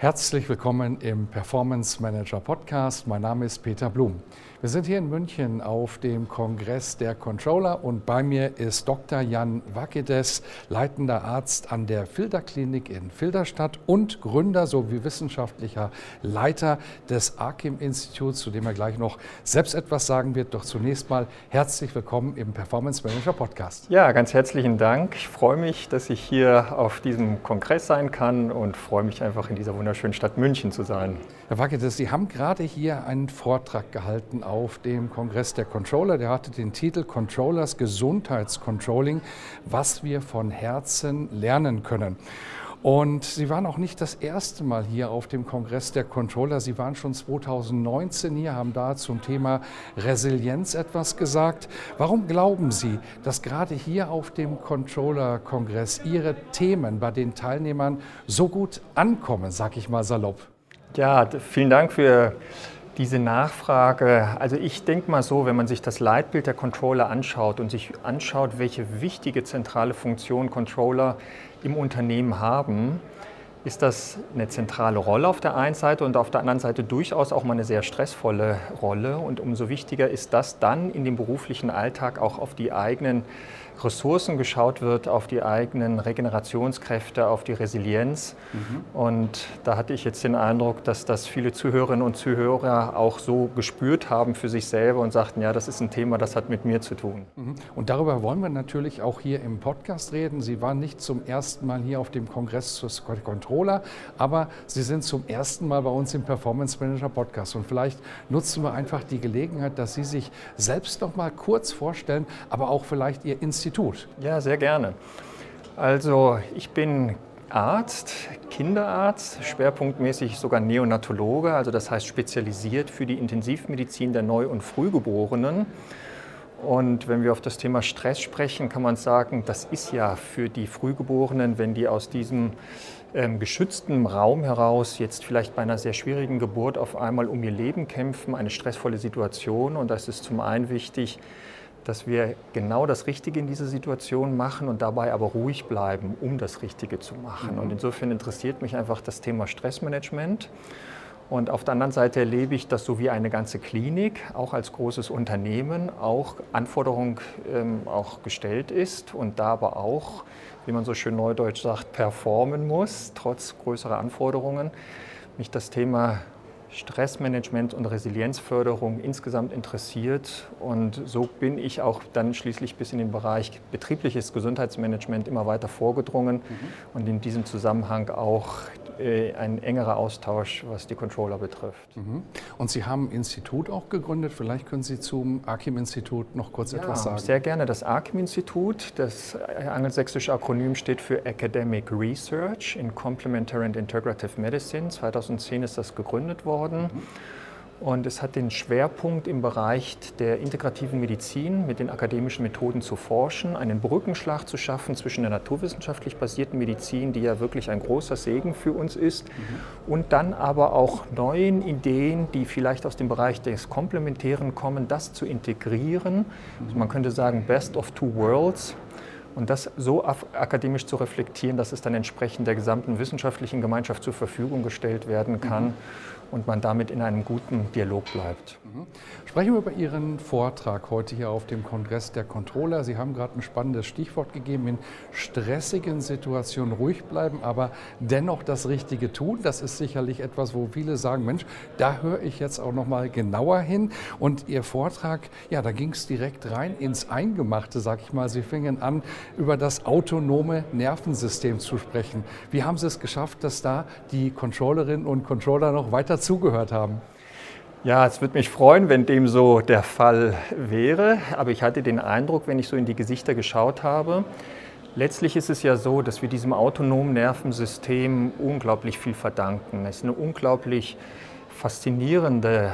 Herzlich willkommen im Performance Manager Podcast. Mein Name ist Peter Blum. Wir sind hier in München auf dem Kongress der Controller und bei mir ist Dr. Jan Wakedes, leitender Arzt an der Filderklinik in Filderstadt und Gründer sowie wissenschaftlicher Leiter des ARKIM-Instituts, zu dem er gleich noch selbst etwas sagen wird. Doch zunächst mal herzlich willkommen im Performance Manager Podcast. Ja, ganz herzlichen Dank. Ich freue mich, dass ich hier auf diesem Kongress sein kann und freue mich einfach in dieser wunderschönen Stadt München zu sein. Herr Wakedes, Sie haben gerade hier einen Vortrag gehalten auf dem Kongress der Controller. Der hatte den Titel Controllers Gesundheitscontrolling, was wir von Herzen lernen können. Und Sie waren auch nicht das erste Mal hier auf dem Kongress der Controller. Sie waren schon 2019 hier, haben da zum Thema Resilienz etwas gesagt. Warum glauben Sie, dass gerade hier auf dem Controller-Kongress Ihre Themen bei den Teilnehmern so gut ankommen, sag ich mal salopp? Ja, vielen Dank für diese Nachfrage, also ich denke mal so, wenn man sich das Leitbild der Controller anschaut und sich anschaut, welche wichtige zentrale Funktion Controller im Unternehmen haben, ist das eine zentrale Rolle auf der einen Seite und auf der anderen Seite durchaus auch mal eine sehr stressvolle Rolle. Und umso wichtiger ist das dann in dem beruflichen Alltag auch auf die eigenen Ressourcen geschaut wird, auf die eigenen Regenerationskräfte, auf die Resilienz. Mhm. Und da hatte ich jetzt den Eindruck, dass das viele Zuhörerinnen und Zuhörer auch so gespürt haben für sich selber und sagten, ja, das ist ein Thema, das hat mit mir zu tun. Mhm. Und darüber wollen wir natürlich auch hier im Podcast reden. Sie waren nicht zum ersten Mal hier auf dem Kongress zur Controller, aber Sie sind zum ersten Mal bei uns im Performance Manager Podcast. Und vielleicht nutzen wir einfach die Gelegenheit, dass Sie sich selbst noch mal kurz vorstellen, aber auch vielleicht Ihr Institut Institut. Ja, sehr gerne. Also ich bin Arzt, Kinderarzt, schwerpunktmäßig sogar Neonatologe, also das heißt spezialisiert für die Intensivmedizin der Neu- und Frühgeborenen. Und wenn wir auf das Thema Stress sprechen, kann man sagen, das ist ja für die Frühgeborenen, wenn die aus diesem ähm, geschützten Raum heraus jetzt vielleicht bei einer sehr schwierigen Geburt auf einmal um ihr Leben kämpfen, eine stressvolle Situation. Und das ist zum einen wichtig, dass wir genau das Richtige in dieser Situation machen und dabei aber ruhig bleiben, um das Richtige zu machen. Mhm. Und insofern interessiert mich einfach das Thema Stressmanagement. Und auf der anderen Seite erlebe ich, dass so wie eine ganze Klinik, auch als großes Unternehmen, auch Anforderung ähm, auch gestellt ist und da aber auch, wie man so schön neudeutsch sagt, performen muss, trotz größerer Anforderungen. Mich das Thema Stressmanagement und Resilienzförderung insgesamt interessiert. Und so bin ich auch dann schließlich bis in den Bereich betriebliches Gesundheitsmanagement immer weiter vorgedrungen mhm. und in diesem Zusammenhang auch ein engerer Austausch, was die Controller betrifft. Mhm. Und Sie haben ein Institut auch gegründet. Vielleicht können Sie zum AKIM-Institut noch kurz ja, etwas sagen. Sehr gerne. Das AKIM-Institut, das angelsächsische Akronym steht für Academic Research in Complementary and Integrative Medicine. 2010 ist das gegründet worden. Mhm. Und es hat den Schwerpunkt im Bereich der integrativen Medizin mit den akademischen Methoden zu forschen, einen Brückenschlag zu schaffen zwischen der naturwissenschaftlich basierten Medizin, die ja wirklich ein großer Segen für uns ist, mhm. und dann aber auch neuen Ideen, die vielleicht aus dem Bereich des Komplementären kommen, das zu integrieren. Mhm. Also man könnte sagen, Best of Two Worlds. Und das so akademisch zu reflektieren, dass es dann entsprechend der gesamten wissenschaftlichen Gemeinschaft zur Verfügung gestellt werden kann. Mhm und man damit in einem guten Dialog bleibt. Mhm. Sprechen wir über Ihren Vortrag heute hier auf dem Kongress der Controller. Sie haben gerade ein spannendes Stichwort gegeben, in stressigen Situationen ruhig bleiben, aber dennoch das Richtige tun. Das ist sicherlich etwas, wo viele sagen, Mensch, da höre ich jetzt auch noch mal genauer hin. Und Ihr Vortrag, ja, da ging es direkt rein ins Eingemachte, sag ich mal. Sie fingen an, über das autonome Nervensystem zu sprechen. Wie haben Sie es geschafft, dass da die Controllerinnen und Controller noch weiter zugehört haben? Ja, es würde mich freuen, wenn dem so der Fall wäre. Aber ich hatte den Eindruck, wenn ich so in die Gesichter geschaut habe, letztlich ist es ja so, dass wir diesem autonomen Nervensystem unglaublich viel verdanken. Es ist ein unglaublich faszinierende,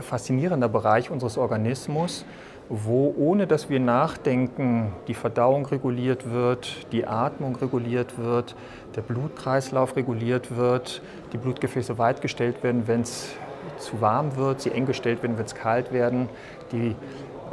faszinierender Bereich unseres Organismus wo ohne dass wir nachdenken, die Verdauung reguliert wird, die Atmung reguliert wird, der Blutkreislauf reguliert wird, die Blutgefäße weit gestellt werden, wenn es zu warm wird, sie eng gestellt werden, wenn es kalt werden, die,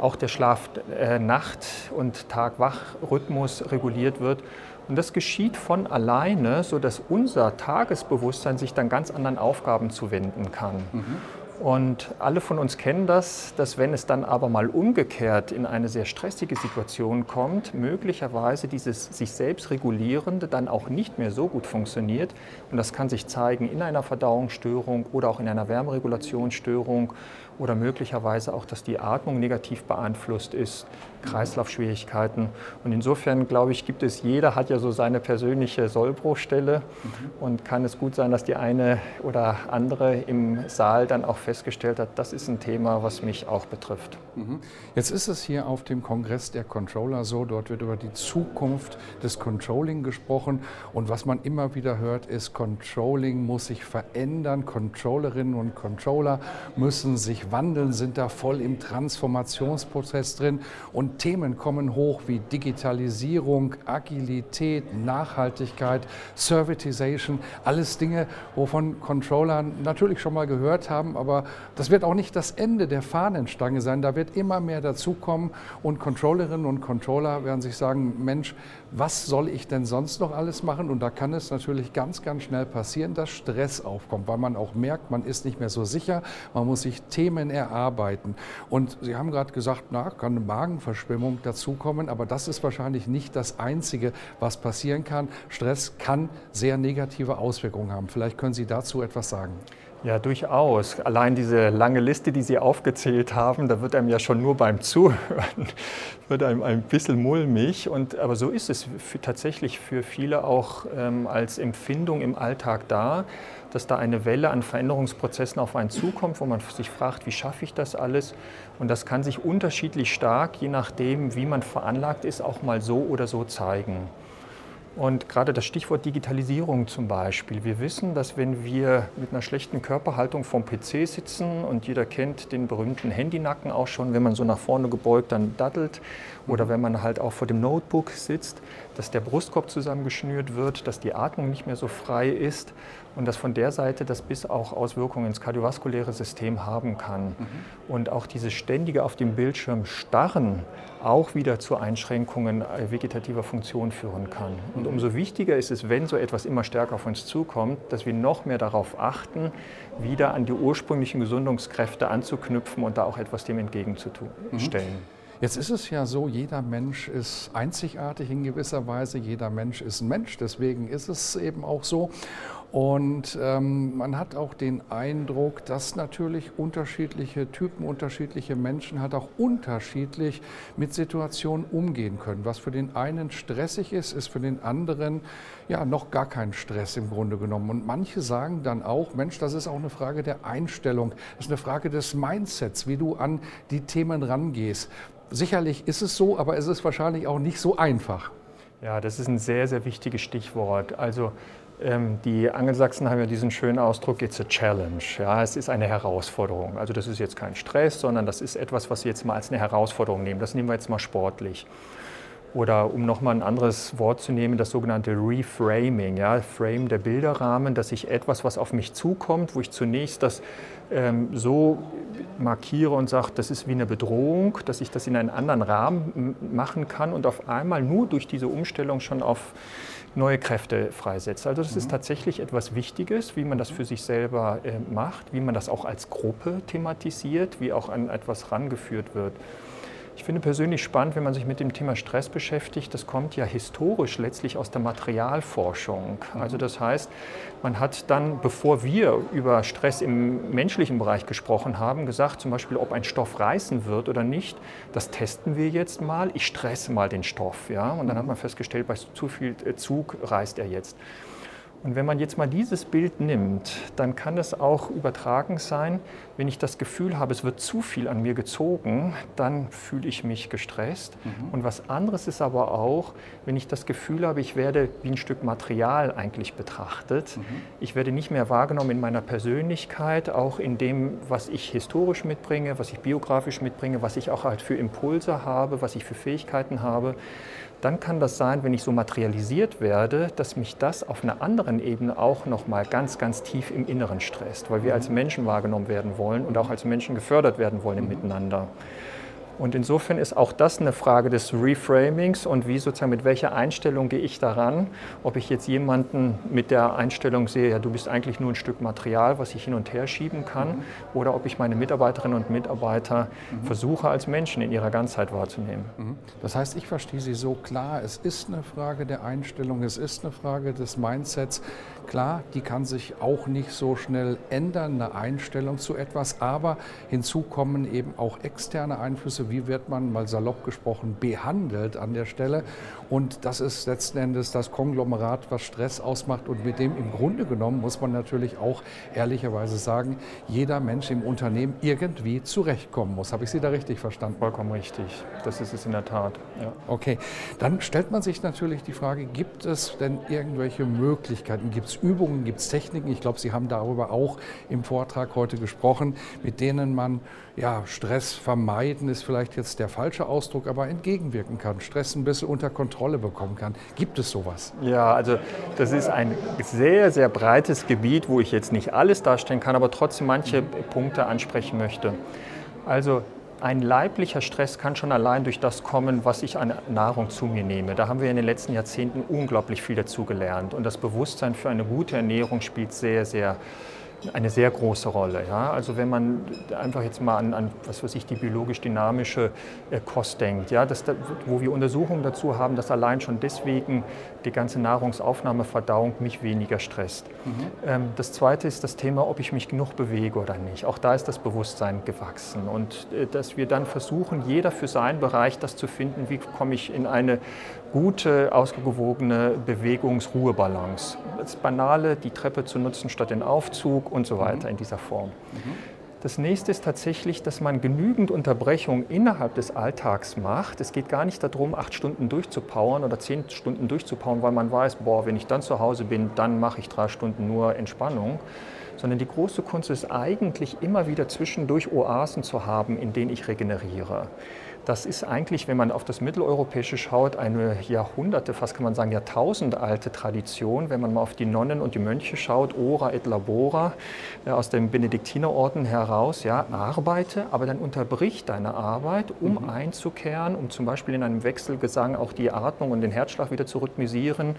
auch der Schlaf-Nacht- äh, und Tag-Wach-Rhythmus reguliert wird. Und das geschieht von alleine, sodass unser Tagesbewusstsein sich dann ganz anderen Aufgaben zuwenden kann. Mhm. Und alle von uns kennen das, dass wenn es dann aber mal umgekehrt in eine sehr stressige Situation kommt, möglicherweise dieses sich selbst regulierende dann auch nicht mehr so gut funktioniert. Und das kann sich zeigen in einer Verdauungsstörung oder auch in einer Wärmeregulationsstörung oder möglicherweise auch, dass die Atmung negativ beeinflusst ist, Kreislaufschwierigkeiten. Und insofern glaube ich, gibt es, jeder hat ja so seine persönliche Sollbruchstelle mhm. und kann es gut sein, dass die eine oder andere im Saal dann auch festgestellt hat, das ist ein Thema, was mich auch betrifft. Mhm. Jetzt ist es hier auf dem Kongress der Controller so, dort wird über die Zukunft des Controlling gesprochen und was man immer wieder hört, ist, Controlling muss sich verändern, Controllerinnen und Controller müssen sich wandeln, sind da voll im Transformationsprozess drin und Themen kommen hoch wie Digitalisierung, Agilität, Nachhaltigkeit, Servitization, alles Dinge, wovon Controller natürlich schon mal gehört haben, aber das wird auch nicht das Ende der Fahnenstange sein. Da wird immer mehr dazukommen und Controllerinnen und Controller werden sich sagen, Mensch, was soll ich denn sonst noch alles machen? Und da kann es natürlich ganz, ganz schnell passieren, dass Stress aufkommt, weil man auch merkt, man ist nicht mehr so sicher, man muss sich Themen erarbeiten. Und Sie haben gerade gesagt, na, kann eine Magenverschwimmung dazukommen, aber das ist wahrscheinlich nicht das Einzige, was passieren kann. Stress kann sehr negative Auswirkungen haben. Vielleicht können Sie dazu etwas sagen. Ja, durchaus. Allein diese lange Liste, die Sie aufgezählt haben, da wird einem ja schon nur beim Zuhören, wird einem ein bisschen mulmig. Und, aber so ist es für, tatsächlich für viele auch ähm, als Empfindung im Alltag da, dass da eine Welle an Veränderungsprozessen auf einen zukommt, wo man sich fragt, wie schaffe ich das alles? Und das kann sich unterschiedlich stark, je nachdem, wie man veranlagt ist, auch mal so oder so zeigen. Und gerade das Stichwort Digitalisierung zum Beispiel. Wir wissen, dass wenn wir mit einer schlechten Körperhaltung vom PC sitzen und jeder kennt den berühmten Handynacken auch schon, wenn man so nach vorne gebeugt dann daddelt. Oder wenn man halt auch vor dem Notebook sitzt, dass der Brustkorb zusammengeschnürt wird, dass die Atmung nicht mehr so frei ist und dass von der Seite das bis auch Auswirkungen ins kardiovaskuläre System haben kann. Mhm. Und auch dieses ständige auf dem Bildschirm starren auch wieder zu Einschränkungen äh, vegetativer Funktion führen kann. Und mhm. umso wichtiger ist es, wenn so etwas immer stärker auf uns zukommt, dass wir noch mehr darauf achten, wieder an die ursprünglichen Gesundungskräfte anzuknüpfen und da auch etwas dem entgegenzustellen. Mhm. Jetzt ist es ja so, jeder Mensch ist einzigartig in gewisser Weise, jeder Mensch ist ein Mensch, deswegen ist es eben auch so. Und ähm, man hat auch den Eindruck, dass natürlich unterschiedliche Typen, unterschiedliche Menschen halt auch unterschiedlich mit Situationen umgehen können. Was für den einen stressig ist, ist für den anderen ja noch gar kein Stress im Grunde genommen. Und manche sagen dann auch, Mensch, das ist auch eine Frage der Einstellung, das ist eine Frage des Mindsets, wie du an die Themen rangehst. Sicherlich ist es so, aber es ist wahrscheinlich auch nicht so einfach. Ja, das ist ein sehr, sehr wichtiges Stichwort. Also die Angelsachsen haben ja diesen schönen Ausdruck, it's a challenge. Ja, es ist eine Herausforderung. Also das ist jetzt kein Stress, sondern das ist etwas, was wir jetzt mal als eine Herausforderung nehmen. Das nehmen wir jetzt mal sportlich. Oder um nochmal ein anderes Wort zu nehmen, das sogenannte Reframing, ja, Frame der Bilderrahmen, dass ich etwas, was auf mich zukommt, wo ich zunächst das ähm, so markiere und sage, das ist wie eine Bedrohung, dass ich das in einen anderen Rahmen machen kann und auf einmal nur durch diese Umstellung schon auf neue Kräfte freisetzt. Also das mhm. ist tatsächlich etwas Wichtiges, wie man das für sich selber äh, macht, wie man das auch als Gruppe thematisiert, wie auch an etwas rangeführt wird. Ich finde persönlich spannend, wenn man sich mit dem Thema Stress beschäftigt. Das kommt ja historisch letztlich aus der Materialforschung. Mhm. Also das heißt, man hat dann, bevor wir über Stress im menschlichen Bereich gesprochen haben, gesagt, zum Beispiel, ob ein Stoff reißen wird oder nicht, das testen wir jetzt mal. Ich stresse mal den Stoff. Ja? Und dann hat mhm. man festgestellt, bei zu viel Zug reißt er jetzt. Und wenn man jetzt mal dieses Bild nimmt, dann kann es auch übertragen sein, wenn ich das Gefühl habe, es wird zu viel an mir gezogen, dann fühle ich mich gestresst. Mhm. Und was anderes ist aber auch, wenn ich das Gefühl habe, ich werde wie ein Stück Material eigentlich betrachtet. Mhm. Ich werde nicht mehr wahrgenommen in meiner Persönlichkeit, auch in dem, was ich historisch mitbringe, was ich biografisch mitbringe, was ich auch halt für Impulse habe, was ich für Fähigkeiten habe dann kann das sein, wenn ich so materialisiert werde, dass mich das auf einer anderen Ebene auch noch mal ganz, ganz tief im Inneren stresst, weil wir als Menschen wahrgenommen werden wollen und auch als Menschen gefördert werden wollen im Miteinander. Und insofern ist auch das eine Frage des Reframings und wie sozusagen mit welcher Einstellung gehe ich daran. Ob ich jetzt jemanden mit der Einstellung sehe, ja, du bist eigentlich nur ein Stück Material, was ich hin und her schieben kann, mhm. oder ob ich meine Mitarbeiterinnen und Mitarbeiter mhm. versuche, als Menschen in ihrer Ganzheit wahrzunehmen. Mhm. Das heißt, ich verstehe Sie so klar, es ist eine Frage der Einstellung, es ist eine Frage des Mindsets. Klar, die kann sich auch nicht so schnell ändern, eine Einstellung zu etwas, aber hinzu kommen eben auch externe Einflüsse. Wie wird man, mal salopp gesprochen, behandelt an der Stelle? Und das ist letzten Endes das Konglomerat, was Stress ausmacht. Und mit dem im Grunde genommen muss man natürlich auch ehrlicherweise sagen, jeder Mensch im Unternehmen irgendwie zurechtkommen muss. Habe ich Sie da richtig verstanden? Vollkommen richtig. Das ist es in der Tat. Ja. Okay, dann stellt man sich natürlich die Frage, gibt es denn irgendwelche Möglichkeiten, gibt es es Übungen, gibt es Techniken, ich glaube, Sie haben darüber auch im Vortrag heute gesprochen, mit denen man ja, Stress vermeiden ist vielleicht jetzt der falsche Ausdruck, aber entgegenwirken kann, Stress ein bisschen unter Kontrolle bekommen kann. Gibt es sowas? Ja, also das ist ein sehr, sehr breites Gebiet, wo ich jetzt nicht alles darstellen kann, aber trotzdem manche Punkte ansprechen möchte. Also ein leiblicher Stress kann schon allein durch das kommen, was ich an Nahrung zu mir nehme. Da haben wir in den letzten Jahrzehnten unglaublich viel dazu gelernt. Und das Bewusstsein für eine gute Ernährung spielt sehr, sehr eine sehr große Rolle. Ja? Also wenn man einfach jetzt mal an, an was weiß ich, die biologisch-dynamische äh, Kost denkt, ja? Das, wo wir Untersuchungen dazu haben, dass allein schon deswegen die ganze Nahrungsaufnahme, Verdauung mich weniger stresst. Mhm. Ähm, das Zweite ist das Thema, ob ich mich genug bewege oder nicht. Auch da ist das Bewusstsein gewachsen und äh, dass wir dann versuchen, jeder für seinen Bereich das zu finden, wie komme ich in eine gute, ausgewogene Bewegungsruhebalance. Das Banale, die Treppe zu nutzen statt den Aufzug und so weiter mhm. in dieser Form. Mhm. Das nächste ist tatsächlich, dass man genügend Unterbrechung innerhalb des Alltags macht. Es geht gar nicht darum, acht Stunden durchzupowern oder zehn Stunden durchzupowern, weil man weiß, boah, wenn ich dann zu Hause bin, dann mache ich drei Stunden nur Entspannung. Sondern die große Kunst ist eigentlich immer wieder zwischendurch Oasen zu haben, in denen ich regeneriere. Das ist eigentlich, wenn man auf das Mitteleuropäische schaut, eine Jahrhunderte, fast kann man sagen Jahrtausend alte Tradition. Wenn man mal auf die Nonnen und die Mönche schaut, ora et labora, äh, aus dem Benediktinerorden heraus, ja, arbeite, aber dann unterbrich deine Arbeit, um mhm. einzukehren, um zum Beispiel in einem Wechselgesang auch die Atmung und den Herzschlag wieder zu rhythmisieren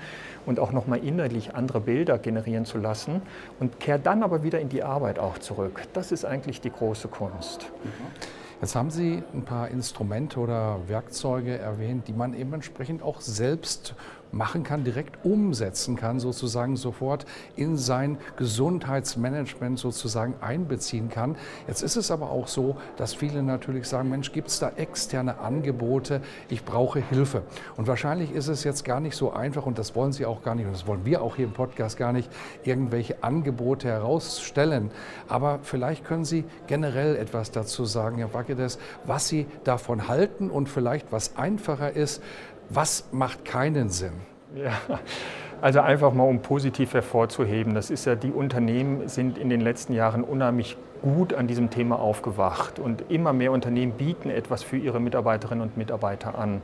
und auch nochmal innerlich andere Bilder generieren zu lassen und kehr dann aber wieder in die Arbeit auch zurück. Das ist eigentlich die große Kunst. Mhm. Jetzt haben Sie ein paar Instrumente oder Werkzeuge erwähnt, die man eben entsprechend auch selbst machen kann, direkt umsetzen kann, sozusagen sofort in sein Gesundheitsmanagement sozusagen einbeziehen kann. Jetzt ist es aber auch so, dass viele natürlich sagen, Mensch, gibt es da externe Angebote? Ich brauche Hilfe. Und wahrscheinlich ist es jetzt gar nicht so einfach und das wollen Sie auch gar nicht und das wollen wir auch hier im Podcast gar nicht, irgendwelche Angebote herausstellen. Aber vielleicht können Sie generell etwas dazu sagen, Herr Wackedes, was Sie davon halten und vielleicht was einfacher ist, was macht keinen Sinn? Ja, also einfach mal um positiv hervorzuheben, das ist ja, die Unternehmen sind in den letzten Jahren unheimlich gut an diesem Thema aufgewacht und immer mehr Unternehmen bieten etwas für ihre Mitarbeiterinnen und Mitarbeiter an.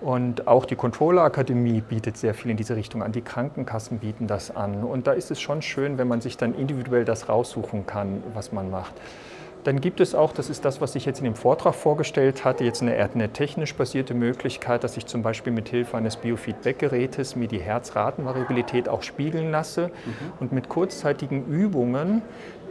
Und auch die Controller Akademie bietet sehr viel in diese Richtung an. Die Krankenkassen bieten das an. Und da ist es schon schön, wenn man sich dann individuell das raussuchen kann, was man macht. Dann gibt es auch, das ist das, was ich jetzt in dem Vortrag vorgestellt hatte, jetzt eine, eine technisch basierte Möglichkeit, dass ich zum Beispiel mit Hilfe eines Biofeedback-Gerätes mir die Herzratenvariabilität auch spiegeln lasse mhm. und mit kurzzeitigen Übungen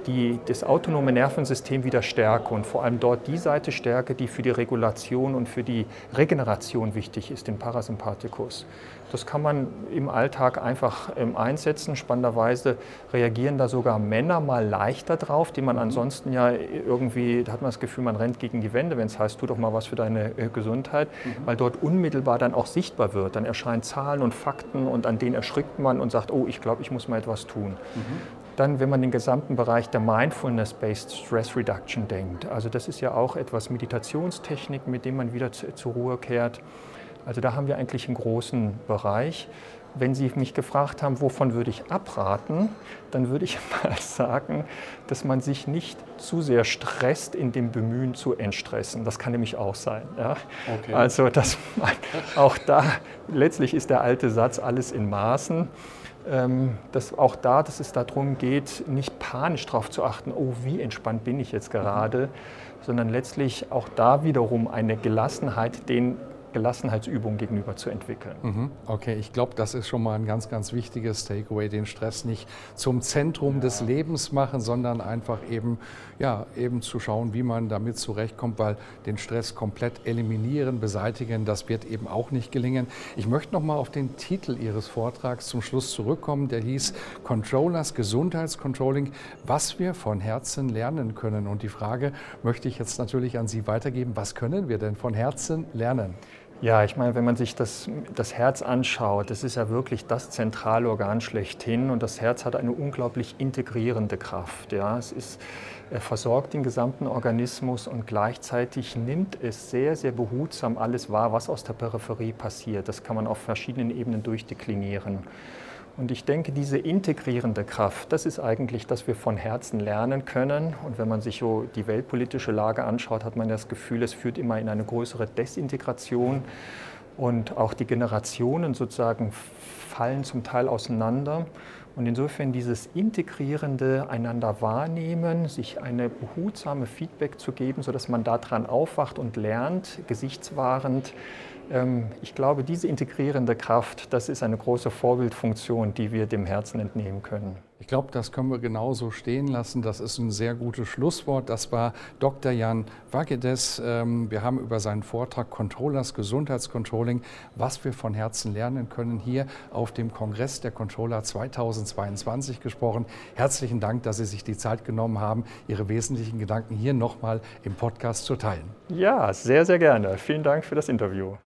die, das autonome Nervensystem wieder stärke und vor allem dort die Seite stärke, die für die Regulation und für die Regeneration wichtig ist, den Parasympathikus. Das kann man im Alltag einfach ähm, einsetzen. Spannenderweise reagieren da sogar Männer mal leichter drauf, die man mhm. ansonsten ja irgendwie, da hat man das Gefühl, man rennt gegen die Wände, wenn es heißt, tu doch mal was für deine äh, Gesundheit, mhm. weil dort unmittelbar dann auch sichtbar wird. Dann erscheinen Zahlen und Fakten und an denen erschrickt man und sagt, oh, ich glaube, ich muss mal etwas tun. Mhm. Dann, wenn man den gesamten Bereich der Mindfulness-Based Stress Reduction denkt, also das ist ja auch etwas Meditationstechnik, mit dem man wieder zu, zur Ruhe kehrt. Also da haben wir eigentlich einen großen Bereich. Wenn Sie mich gefragt haben, wovon würde ich abraten, dann würde ich mal sagen, dass man sich nicht zu sehr stresst in dem Bemühen zu entstressen. Das kann nämlich auch sein. Ja? Okay. Also dass man auch da, letztlich ist der alte Satz, alles in Maßen. Ähm, dass auch da, dass es darum geht, nicht panisch darauf zu achten, oh, wie entspannt bin ich jetzt gerade, mhm. sondern letztlich auch da wiederum eine Gelassenheit den Gelassenheitsübung gegenüber zu entwickeln. Mhm. Okay, ich glaube, das ist schon mal ein ganz, ganz wichtiges Takeaway, den Stress nicht zum Zentrum ja. des Lebens machen, sondern einfach eben, ja, eben zu schauen, wie man damit zurechtkommt, weil den Stress komplett eliminieren, beseitigen, das wird eben auch nicht gelingen. Ich möchte noch mal auf den Titel Ihres Vortrags zum Schluss zurückkommen, der hieß Controllers Gesundheitscontrolling, was wir von Herzen lernen können. Und die Frage möchte ich jetzt natürlich an Sie weitergeben, was können wir denn von Herzen lernen? Ja, ich meine, wenn man sich das, das Herz anschaut, das ist ja wirklich das Zentralorgan schlechthin und das Herz hat eine unglaublich integrierende Kraft. Ja. Es ist, er versorgt den gesamten Organismus und gleichzeitig nimmt es sehr, sehr behutsam alles wahr, was aus der Peripherie passiert. Das kann man auf verschiedenen Ebenen durchdeklinieren. Und ich denke, diese integrierende Kraft, das ist eigentlich, dass wir von Herzen lernen können. Und wenn man sich so die weltpolitische Lage anschaut, hat man das Gefühl, es führt immer in eine größere Desintegration. Und auch die Generationen sozusagen fallen zum Teil auseinander. Und insofern dieses integrierende einander wahrnehmen, sich eine behutsame Feedback zu geben, sodass man daran aufwacht und lernt, gesichtswahrend, ich glaube, diese integrierende Kraft, das ist eine große Vorbildfunktion, die wir dem Herzen entnehmen können. Ich glaube, das können wir genauso stehen lassen. Das ist ein sehr gutes Schlusswort. Das war Dr. Jan Wagedes. Ähm, wir haben über seinen Vortrag Controllers Gesundheitscontrolling, was wir von Herzen lernen können, hier auf dem Kongress der Controller 2022 gesprochen. Herzlichen Dank, dass Sie sich die Zeit genommen haben, Ihre wesentlichen Gedanken hier nochmal im Podcast zu teilen. Ja, sehr, sehr gerne. Vielen Dank für das Interview.